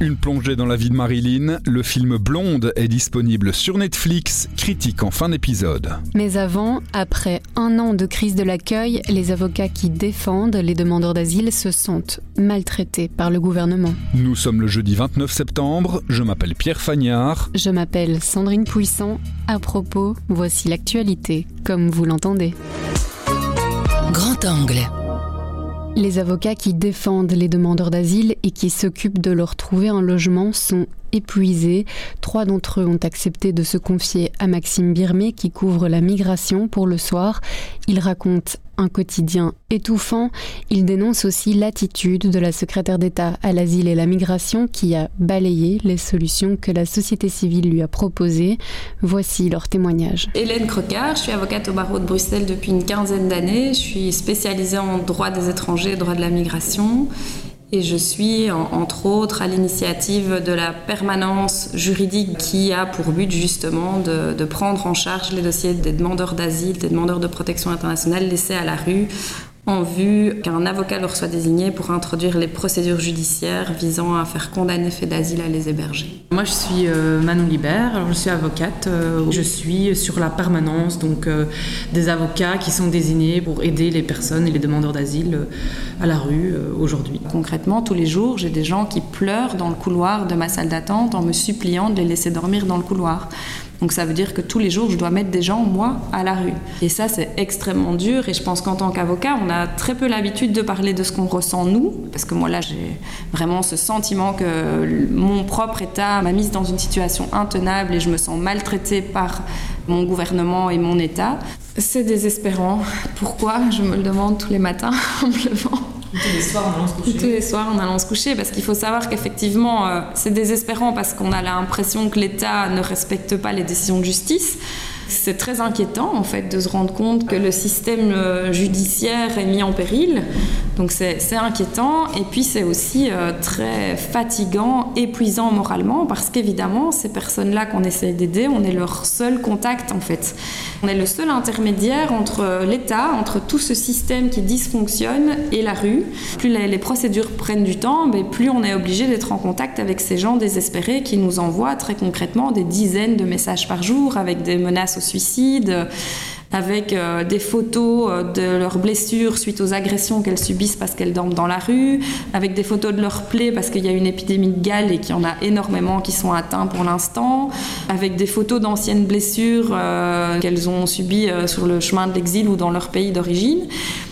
Une plongée dans la vie de Marilyn, le film Blonde est disponible sur Netflix, critique en fin d'épisode. Mais avant, après un an de crise de l'accueil, les avocats qui défendent les demandeurs d'asile se sentent maltraités par le gouvernement. Nous sommes le jeudi 29 septembre, je m'appelle Pierre Fagnard. Je m'appelle Sandrine Puissant. À propos, voici l'actualité, comme vous l'entendez. Grand angle. Les avocats qui défendent les demandeurs d'asile et qui s'occupent de leur trouver un logement sont épuisés. Trois d'entre eux ont accepté de se confier à Maxime Birmé qui couvre la migration pour le soir. Il raconte un quotidien étouffant. Il dénonce aussi l'attitude de la secrétaire d'État à l'asile et la migration qui a balayé les solutions que la société civile lui a proposées. Voici leur témoignage. Hélène Crocard, je suis avocate au barreau de Bruxelles depuis une quinzaine d'années. Je suis spécialisée en droit des étrangers et droit de la migration. Et je suis, entre autres, à l'initiative de la permanence juridique qui a pour but justement de, prendre en charge les dossiers des demandeurs d'asile, des demandeurs de protection internationale laissés à la rue en vue qu'un avocat leur soit désigné pour introduire les procédures judiciaires visant à faire condamner fait d'asile à les héberger. Moi, je suis euh, Manon Libert, alors je suis avocate. Euh, je suis sur la permanence donc euh, des avocats qui sont désignés pour aider les personnes et les demandeurs d'asile à la rue aujourd'hui. Concrètement, tous les jours, j'ai des gens qui pleurent dans le couloir de ma salle d'attente en me suppliant de les laisser dormir dans le couloir. Donc ça veut dire que tous les jours, je dois mettre des gens, moi, à la rue. Et ça, c'est extrêmement dur. Et je pense qu'en tant qu'avocat, on a très peu l'habitude de parler de ce qu'on ressent nous. Parce que moi, là, j'ai vraiment ce sentiment que mon propre État m'a mise dans une situation intenable et je me sens maltraitée par mon gouvernement et mon État. C'est désespérant. Pourquoi? Je me le demande tous les matins, humblement. Tous les soirs en allant se coucher. Tous les soirs en allant se coucher, parce qu'il faut savoir qu'effectivement, euh, c'est désespérant parce qu'on a l'impression que l'État ne respecte pas les décisions de justice. C'est très inquiétant en fait de se rendre compte que le système euh, judiciaire est mis en péril. Donc c'est inquiétant et puis c'est aussi euh, très fatigant, épuisant moralement parce qu'évidemment ces personnes-là qu'on essaie d'aider, on est leur seul contact en fait. On est le seul intermédiaire entre l'État, entre tout ce système qui dysfonctionne et la rue. Plus les, procédures prennent du temps, plus on est obligé d'être en contact avec ces gens désespérés qui nous envoient très concrètement des dizaines de messages par jour avec des menaces au suicide, avec euh, des photos euh, de leurs blessures suite aux agressions qu'elles subissent parce qu'elles dorment dans la rue, avec des photos de leurs plaies parce qu'il y a une épidémie de gale et qu'il y en a énormément qui sont atteints pour l'instant, avec des photos d'anciennes blessures euh, qu'elles ont subies sur le chemin de l'exil ou dans leur pays d'origine.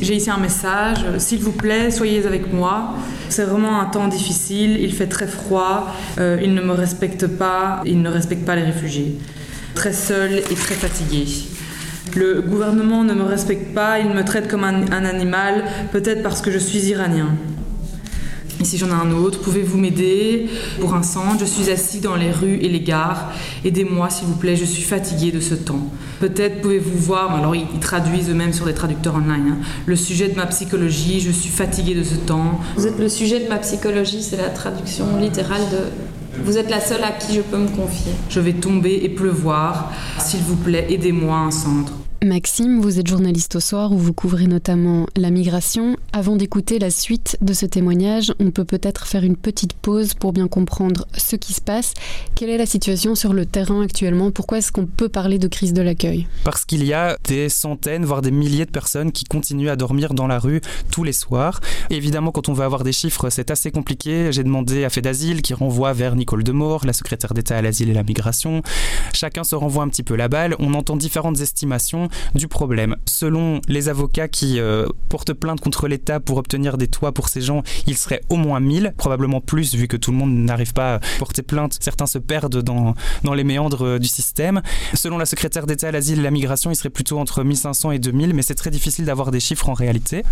J'ai ici un message, s'il vous plaît, soyez avec moi. C'est vraiment un temps difficile, il fait très froid, euh, il ne me respecte pas, il ne respecte pas les réfugiés. Très seul et très fatigué. Le gouvernement ne me respecte pas, il me traite comme un, animal, peut-être parce que je suis iranien. Ici j'en ai un autre, pouvez-vous m'aider pour un centre? Je suis assis dans les rues et les gares. Aidez-moi s'il vous plaît, je suis fatigué de ce temps. Peut-être pouvez-vous voir, alors ils, ils traduisent eux-mêmes sur des traducteurs online, hein, le sujet de ma psychologie, je suis fatigué de ce temps. Vous êtes le sujet de ma psychologie, c'est la traduction littérale de vous êtes la seule à qui je peux me confier. Je vais tomber et pleuvoir. S'il vous plaît, aidez-moi à un centre. Maxime, vous êtes journaliste au soir où vous couvrez notamment la migration. Avant d'écouter la suite de ce témoignage, on peut peut-être faire une petite pause pour bien comprendre ce qui se passe. Quelle est la situation sur le terrain actuellement? Pourquoi est-ce qu'on peut parler de crise de l'accueil? Parce qu'il y a des centaines, voire des milliers de personnes qui continuent à dormir dans la rue tous les soirs. Évidemment, quand on veut avoir des chiffres, c'est assez compliqué. J'ai demandé à Fait d'Asile qui renvoie vers Nicole Demore, la secrétaire d'État à l'asile et la migration. Chacun se renvoie un petit peu la balle. On entend différentes estimations du problème. Selon les avocats qui euh, portent plainte contre l'État pour obtenir des toits pour ces gens, il serait au moins 1000, probablement plus vu que tout le monde n'arrive pas à porter plainte. Certains se perdent dans, dans les méandres euh, du système. Selon la secrétaire d'État à l'asile et la migration, il serait plutôt entre 1500 et 2000, mais c'est très difficile d'avoir des chiffres en réalité.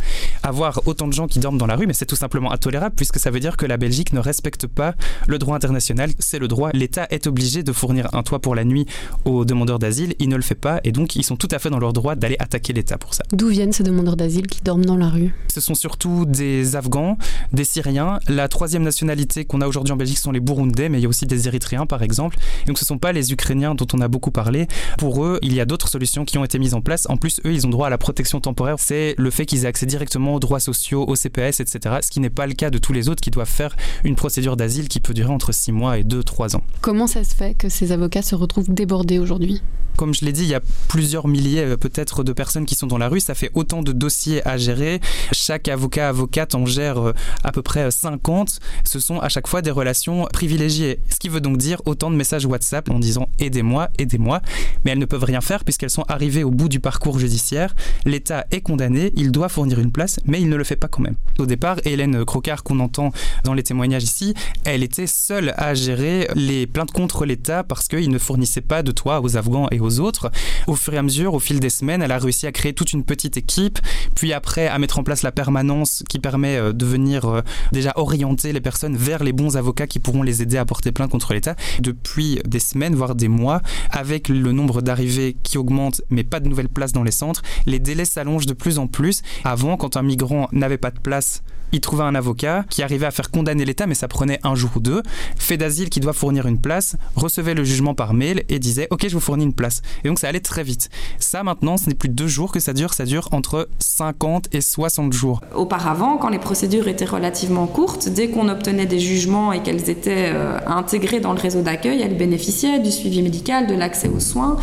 Avoir autant de gens qui dorment dans la rue, mais c'est tout simplement intolérable puisque ça veut dire que la Belgique ne respecte pas le droit international. C'est le droit. L'État est obligé de fournir un toit pour la nuit aux demandeurs d'asile. Il ne le fait pas et donc ils sont tout à fait fait dans leur droit d'aller attaquer l'État pour ça. D'où viennent ces demandeurs d'asile qui dorment dans la rue? Ce sont surtout des Afghans, des Syriens. La troisième nationalité qu'on a aujourd'hui en Belgique sont les Burundais, mais il y a aussi des Érythréens par exemple. Et donc ce ne sont pas les Ukrainiens dont on a beaucoup parlé. Pour eux, il y a d'autres solutions qui ont été mises en place. En plus, eux, ils ont droit à la protection temporaire. C'est le fait qu'ils aient accès directement aux droits sociaux, au CPS, etc. Ce qui n'est pas le cas de tous les autres qui doivent faire une procédure d'asile qui peut durer entre 6 mois et 2-3 ans. Comment ça se fait que ces avocats se retrouvent débordés aujourd'hui? Comme je l'ai dit, il y a plusieurs milliers euh, peut-être de personnes qui sont dans la rue. Ça fait autant de dossiers à gérer. Chaque avocat, avocate en gère euh, à peu près 50. Ce sont à chaque fois des relations privilégiées. Ce qui veut donc dire autant de messages WhatsApp en disant aidez-moi, aidez-moi. Mais elles ne peuvent rien faire puisqu'elles sont arrivées au bout du parcours judiciaire. L'État est condamné, il doit fournir une place, mais il ne le fait pas quand même. Au départ, Hélène Crocard, qu'on entend dans les témoignages ici, elle était seule à gérer les plaintes contre l'État parce qu'il ne fournissait pas de toit aux Afghans et aux autres. Au fur et à mesure, au fil des semaines, elle a réussi à créer toute une petite équipe, puis après à mettre en place la permanence qui permet euh, de venir euh, déjà orienter les personnes vers les bons avocats qui pourront les aider à porter plainte contre l'État. Depuis des semaines, voire des mois, avec le nombre d'arrivées qui augmente, mais pas de nouvelles places dans les centres, les délais s'allongent de plus en plus. Avant, quand un migrant n'avait pas de place, il trouvait un avocat qui arrivait à faire condamner l'État, mais ça prenait un jour ou deux. Fait d'asile qui doit fournir une place, recevait le jugement par mail et disait Ok, je vous fournis une place. Et donc ça allait très vite. Ça maintenant, ce n'est plus deux jours que ça dure, ça dure entre 50 et 60 jours. Auparavant, quand les procédures étaient relativement courtes, dès qu'on obtenait des jugements et qu'elles étaient euh, intégrées dans le réseau d'accueil, elles bénéficiaient du suivi médical, de l'accès aux soins.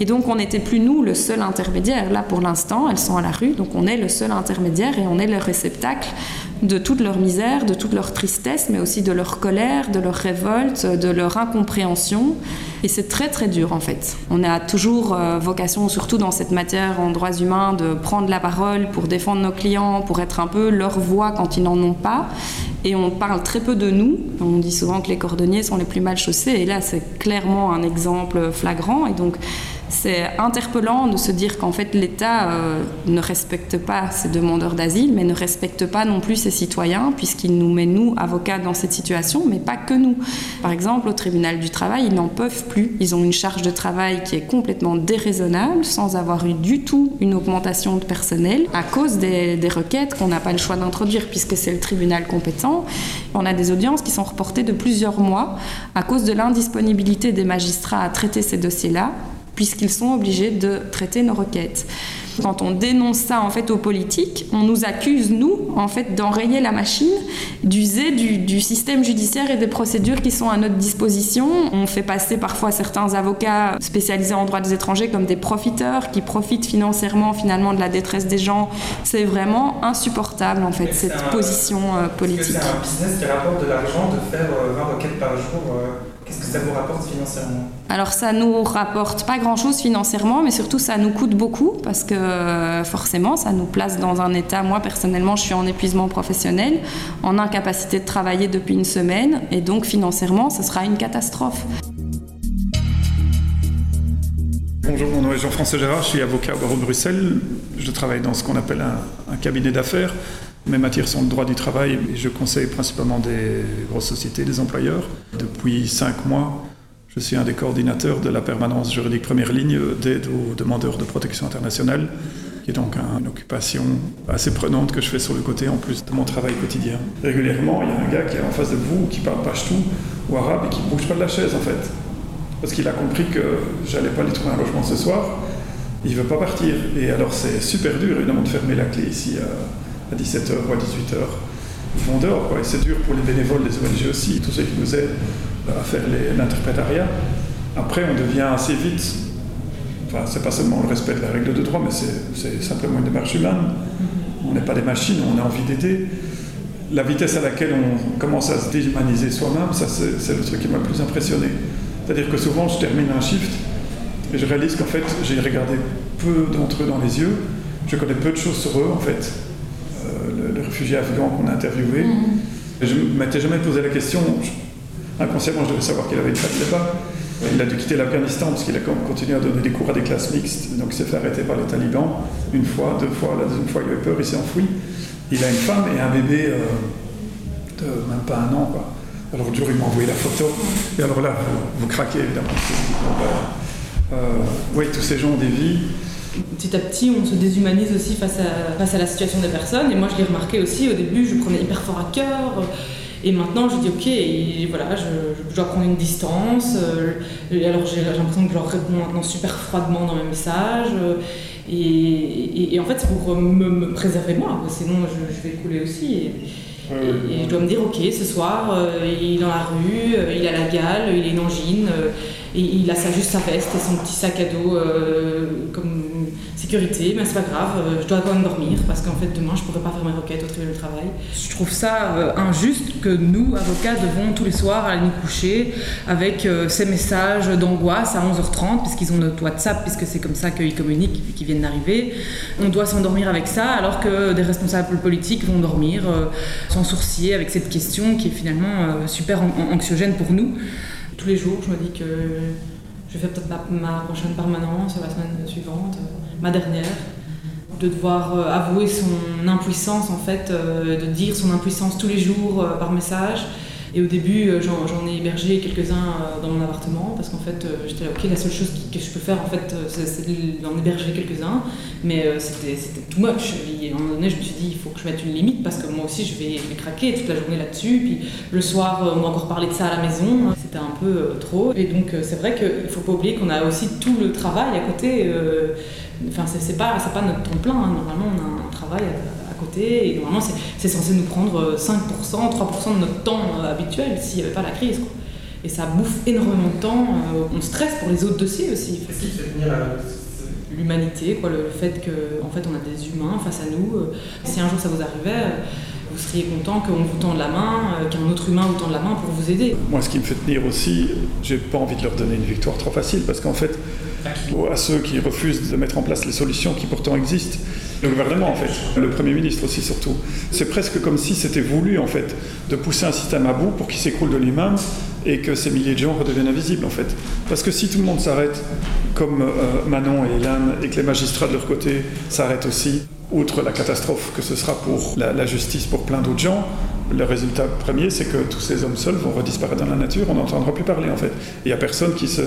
Et donc on n'était plus nous le seul intermédiaire. Là pour l'instant, elles sont à la rue, donc on est le seul intermédiaire et on est le réceptacle de toute leur misère, de toute leur tristesse, mais aussi de leur colère, de leur révolte, de leur incompréhension. Et c'est très très dur en fait. On a toujours euh, vocation, surtout dans cette matière en droits humains, de prendre la parole pour défendre nos clients, pour être un peu leur voix quand ils n'en ont pas. Et on parle très peu de nous. On dit souvent que les cordonniers sont les plus mal chaussés. Et là, c'est clairement un exemple flagrant. Et donc, c'est interpellant de se dire qu'en fait l'État euh, ne respecte pas ses demandeurs d'asile, mais ne respecte pas non plus ses citoyens, puisqu'il nous met, nous, avocats, dans cette situation, mais pas que nous. Par exemple, au tribunal du travail, ils n'en peuvent plus. Ils ont une charge de travail qui est complètement déraisonnable, sans avoir eu du tout une augmentation de personnel, à cause des requêtes qu'on n'a pas le choix d'introduire, puisque c'est le tribunal compétent. On a des audiences qui sont reportées de plusieurs mois à cause de l'indisponibilité des magistrats à traiter ces dossiers-là puisqu'ils sont obligés de traiter nos requêtes. Quand on dénonce ça en fait aux politiques, on nous accuse nous en fait d'enrayer la machine, d'user du, système judiciaire et des procédures qui sont à notre disposition. On fait passer parfois certains avocats spécialisés en droit des étrangers comme des profiteurs qui profitent financièrement finalement de la détresse des gens. C'est vraiment insupportable en fait cette position euh, politique. C'est un business qui rapporte de l'argent de faire 20 euh, requêtes par jour. Euh, Qu'est-ce que ça vous rapporte financièrement? Alors ça nous rapporte pas grand-chose financièrement, mais surtout ça nous coûte beaucoup parce que forcément ça nous place dans un état. Moi personnellement, je suis en épuisement professionnel, en incapacité de travailler depuis une semaine, et donc financièrement, ce sera une catastrophe. Bonjour, mon nom est Jean-François Gérard, je suis avocat au barreau de Bruxelles. Je travaille dans ce qu'on appelle un, un cabinet d'affaires. Mes matières sont le droit du travail et je conseille principalement des grosses sociétés, des employeurs. Depuis cinq mois, je suis un des coordinateurs de la permanence juridique première ligne d'aide aux demandeurs de protection internationale, qui est donc une occupation assez prenante que je fais sur le côté en plus de mon travail quotidien. Régulièrement, il y a un gars qui est en face de vous, qui parle pachtou ou arabe et qui ne bouge pas de la chaise en fait. Parce qu'il a compris que j'allais pas lui trouver un logement ce soir. Il veut pas partir. Et alors c'est super dur évidemment de fermer la clé ici. À à 17h ou à 18h. Ils vont dehors, quoi. Et c'est dur pour les bénévoles des ONG aussi, tous ceux qui nous aident à faire l'interprétariat. Après, on devient assez vite, enfin, c'est pas seulement le respect de la règle de droit, mais c'est simplement une démarche humaine. On n'est pas des machines, on a envie d'aider. La vitesse à laquelle on commence à se déhumaniser soi-même, ça c'est le truc qui m'a le plus impressionné. C'est-à-dire que souvent je termine un shift et je réalise qu'en fait j'ai regardé peu d'entre eux dans les yeux, je connais peu de choses sur eux en fait le, réfugié afghan qu'on a interviewé. Mm. Je ne m'étais jamais posé la question. inconsciemment, je devais savoir qu'il avait une famille là-bas. Il a dû quitter l'Afghanistan parce qu'il a continué à donner des cours à des classes mixtes. Donc il s'est fait arrêter par les talibans une fois, deux fois. La deuxième fois, il avait peur, il s'est enfoui. Il a une femme et un bébé euh, de même pas un an. Quoi. Alors le jour, il m'a envoyé la photo. Et alors là, vous, craquez évidemment. Euh, oui, tous ces gens ont des vies. Petit à petit, on se déshumanise aussi face à, face à la situation des personnes. Et moi, je l'ai remarqué aussi, au début, je prenais hyper fort à cœur. Et maintenant, je dis ok, et voilà, je, dois prendre une distance. Et alors, j'ai l'impression que je leur réponds maintenant super froidement dans mes messages. Et, en fait, c'est pour me, préserver moi, sinon je, vais couler aussi. Et, je dois me dire, ok, ce soir, il est dans la rue, il a la gale, il est une angine, et il a ça, juste sa veste et son petit sac à dos sécurité, mais c'est pas grave, euh, je dois quand même dormir parce qu'en fait demain je pourrais pas faire mes requêtes au tribunal du travail. Je trouve ça euh, injuste que nous, avocats, devons tous les soirs aller nous coucher avec euh, ces messages d'angoisse à 11h30 puisqu'ils ont notre WhatsApp, puisque c'est comme ça qu'ils communiquent, qu'ils viennent d'arriver. On doit s'endormir avec ça alors que des responsables politiques vont dormir sans sourcier avec cette question qui est finalement super anxiogène pour nous. Tous les jours, je me dis que je faire peut-être ma, prochaine permanence la semaine suivante ma dernière, de devoir euh, avouer son impuissance en fait, euh, de dire son impuissance tous les jours euh, par message. Et au début, j'en ai hébergé quelques-uns dans mon appartement parce qu'en fait, j'étais là, ok, la seule chose que je peux faire en fait, c'est d'en héberger quelques-uns. Mais c'était too much. Et à un moment donné, je me suis dit, il faut que je mette une limite parce que moi aussi, je vais, craquer toute la journée là-dessus. Puis le soir, on va encore parler de ça à la maison. C'était un peu trop. Et donc, c'est vrai qu'il ne faut pas oublier qu'on a aussi tout le travail à côté. Enfin, c'est pas, pas notre temps plein. Hein. Normalement, on a un travail à, côté et normalement, c'est censé nous prendre 5%, euh, 3% de notre temps euh, habituel s'il n'y avait pas la crise. Et ça bouffe énormément de temps. Euh, on stresse pour les autres dossiers aussi. L'humanité, quoi, le fait qu'en en fait, on a des humains face à nous. Si un jour ça vous arrivait, vous seriez content qu'on vous tende la main, qu'un autre humain vous tende la main pour vous aider. Moi, ce qui me fait tenir aussi, j'ai pas envie de leur donner une victoire trop facile parce qu'en fait, à ceux qui refusent de mettre en place les solutions qui pourtant existent. Le gouvernement, en fait, le Premier ministre aussi surtout. C'est presque comme si c'était voulu, en fait, de pousser un système à bout pour qu'il s'écroule de lui-même et que ces milliers de gens redeviennent invisibles, en fait. Parce que si tout le monde s'arrête, comme euh, Manon et Hélène, et que les magistrats de leur côté s'arrêtent aussi, outre la catastrophe que ce sera pour la, justice pour plein d'autres gens, le résultat premier, c'est que tous ces hommes seuls vont redisparaître dans la nature, on n'entendra plus parler, en fait. Il n'y a personne qui se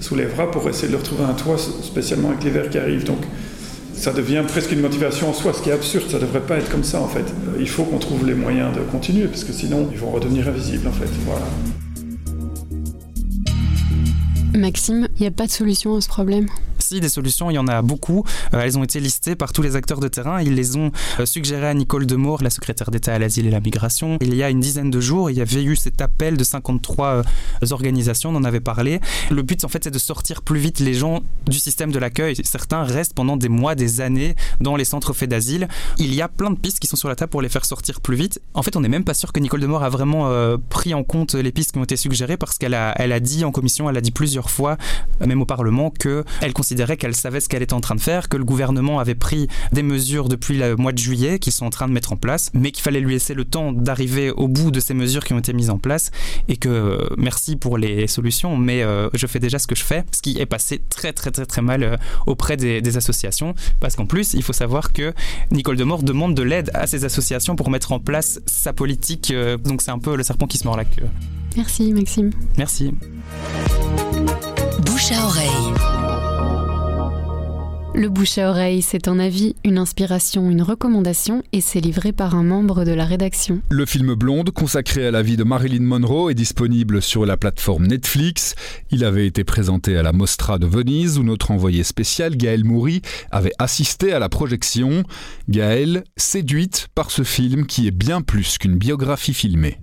soulèvera pour essayer de leur trouver un toit, spécialement avec l'hiver qui arrive. Donc ça devient presque une motivation en soi, ce qui est absurde, ça ne devrait pas être comme ça en fait. Il faut qu'on trouve les moyens de continuer, parce que sinon ils vont redevenir invisibles en fait. Voilà. Maxime, il n'y a pas de solution à ce problème? Si, des solutions, il y en a beaucoup. Euh, elles ont été listées par tous les acteurs de terrain. Ils les ont euh, suggérées à Nicole Demore, la secrétaire d'État à l'asile et la migration. Il y a une dizaine de jours, il y avait eu cet appel de 53 euh, organisations, on en avait parlé. Le but, en fait, c'est de sortir plus vite les gens du système de l'accueil. Certains restent pendant des mois, des années dans les centres faits d'asile. Il y a plein de pistes qui sont sur la table pour les faire sortir plus vite. En fait, on n'est même pas sûr que Nicole Demore a vraiment pris en compte les pistes qui ont été suggérées parce qu'elle a, elle a dit en commission, elle a dit plusieurs fois, même au Parlement, qu'elle considère considérait qu'elle savait ce qu'elle était en train de faire, que le gouvernement avait pris des mesures depuis le mois de juillet qu'ils sont en train de mettre en place, mais qu'il fallait lui laisser le temps d'arriver au bout de ces mesures qui ont été mises en place et que euh, merci pour les solutions, mais euh, je fais déjà ce que je fais, ce qui est passé très très très très mal euh, auprès des, des, associations, parce qu'en plus il faut savoir que Nicole Demort demande de l'aide à ces associations pour mettre en place sa politique, donc c'est un peu le serpent qui se mord la queue. Merci Maxime. Merci. Bouche à oreille. Le bouche à oreille, c'est un avis, une inspiration, une recommandation et c'est livré par un membre de la rédaction. Le film Blonde, consacré à la vie de Marilyn Monroe, est disponible sur la plateforme Netflix. Il avait été présenté à la Mostra de Venise où notre envoyé spécial Gaël Moury avait assisté à la projection. Gaël, séduite par ce film qui est bien plus qu'une biographie filmée.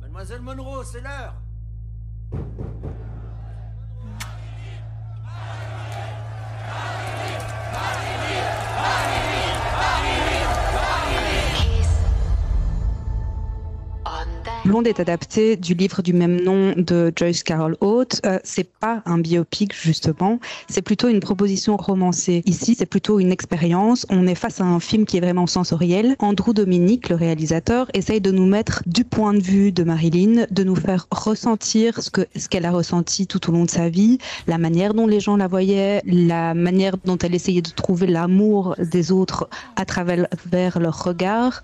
Mademoiselle Monroe, c'est l'heure Blonde est adapté du livre du même nom de Joyce Carol Oates. Euh, c'est pas un biopic justement, c'est plutôt une proposition romancée. Ici, c'est plutôt une expérience. On est face à un film qui est vraiment sensoriel. Andrew Dominic, le réalisateur, essaye de nous mettre du point de vue de Marilyn, de nous faire ressentir ce ce qu'elle a ressenti tout au long de sa vie, la manière dont les gens la voyaient, la manière dont elle essayait de trouver l'amour des autres à travers leur regard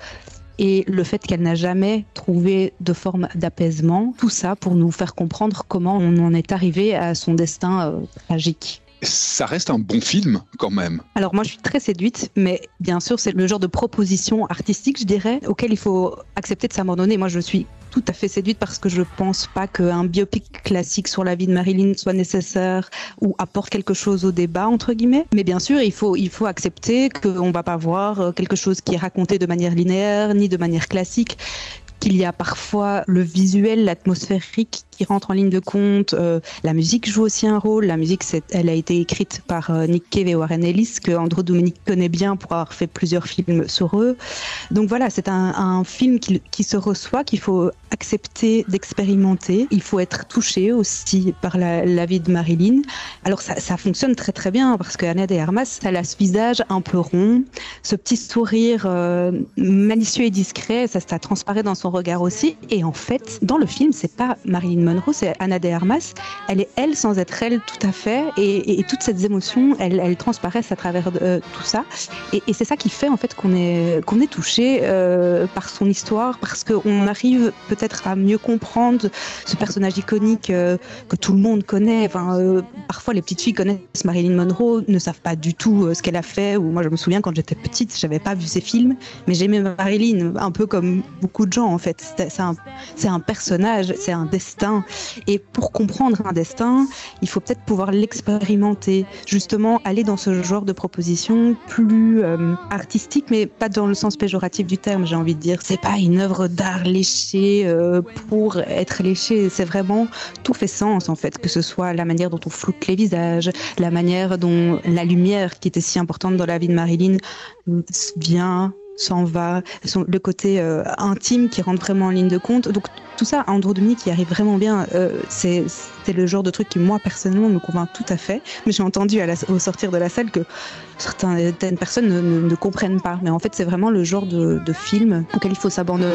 et le fait qu'elle n'a jamais trouvé de forme d'apaisement, tout ça pour nous faire comprendre comment on en est arrivé à son destin euh, tragique. ça reste un bon film quand même. Alors moi je suis très séduite, mais bien sûr c'est le genre de proposition artistique, je dirais, auquel il faut accepter de s'abandonner. Moi je suis tout à fait séduite parce que je pense pas qu'un biopic classique sur la vie de Marilyn soit nécessaire ou apporte quelque chose au débat entre guillemets. Mais bien sûr, il faut il faut accepter qu'on va pas voir quelque chose qui est raconté de manière linéaire ni de manière classique qu'il y a parfois le visuel, l'atmosphérique qui rentre en ligne de compte. Euh, la musique joue aussi un rôle. La musique, elle a été écrite par euh, Nick Cave et Warren Ellis, que Andrew Dominic connaît bien pour avoir fait plusieurs films sur eux. Donc voilà, c'est un, film qui, se reçoit, qu'il faut accepter d'expérimenter. Il faut être touché aussi par la, vie de Marilyn. Alors ça, ça, fonctionne très très bien parce que Anna de Armas, elle a ce visage un peu rond, ce petit sourire euh, malicieux et discret, ça, ça transparaît dans son regard aussi. Et en fait, dans le film, c'est pas Marilyn Monroe, c'est Anna de Armas. Elle est elle sans être elle tout à fait. Et, toutes ces émotions, elles, transparaissent à travers euh, tout ça. Et, c'est ça qui fait en fait qu'on est, qu'on est touché euh, par son histoire, parce qu'on arrive peut-être à mieux comprendre ce personnage iconique euh, que tout le monde connaît. Enfin, parfois, les petites filles connaissent Marilyn Monroe, ne savent pas du tout ce qu'elle a fait. Ou moi, je me souviens quand j'étais petite, j'avais pas vu ses films, mais j'aimais Marilyn, un peu comme beaucoup de gens en fait. C'est un personnage, c'est un destin. Et pour comprendre un destin, il faut peut-être pouvoir l'expérimenter, justement aller dans ce genre de proposition plus euh, artistique, mais pas dans le sens péjoratif du terme, j'ai envie de dire. C'est pas une œuvre d'art léchée euh, pour être léchée, c'est vraiment tout fait sens en fait, que ce soit la manière dont on floute les visages, la manière dont la lumière qui était si importante dans la vie de Marilyn vient s'en va, le côté euh, intime qui rentre vraiment en ligne de compte. Donc tout ça, Andrew Dominique qui arrive vraiment bien, euh, c'est le genre de truc qui moi personnellement me convainc tout à fait. Mais j'ai entendu au sortir de la salle que certaines personnes ne, ne, ne comprennent pas. Mais en fait, c'est vraiment le genre de, de film auquel il faut s'abandonner.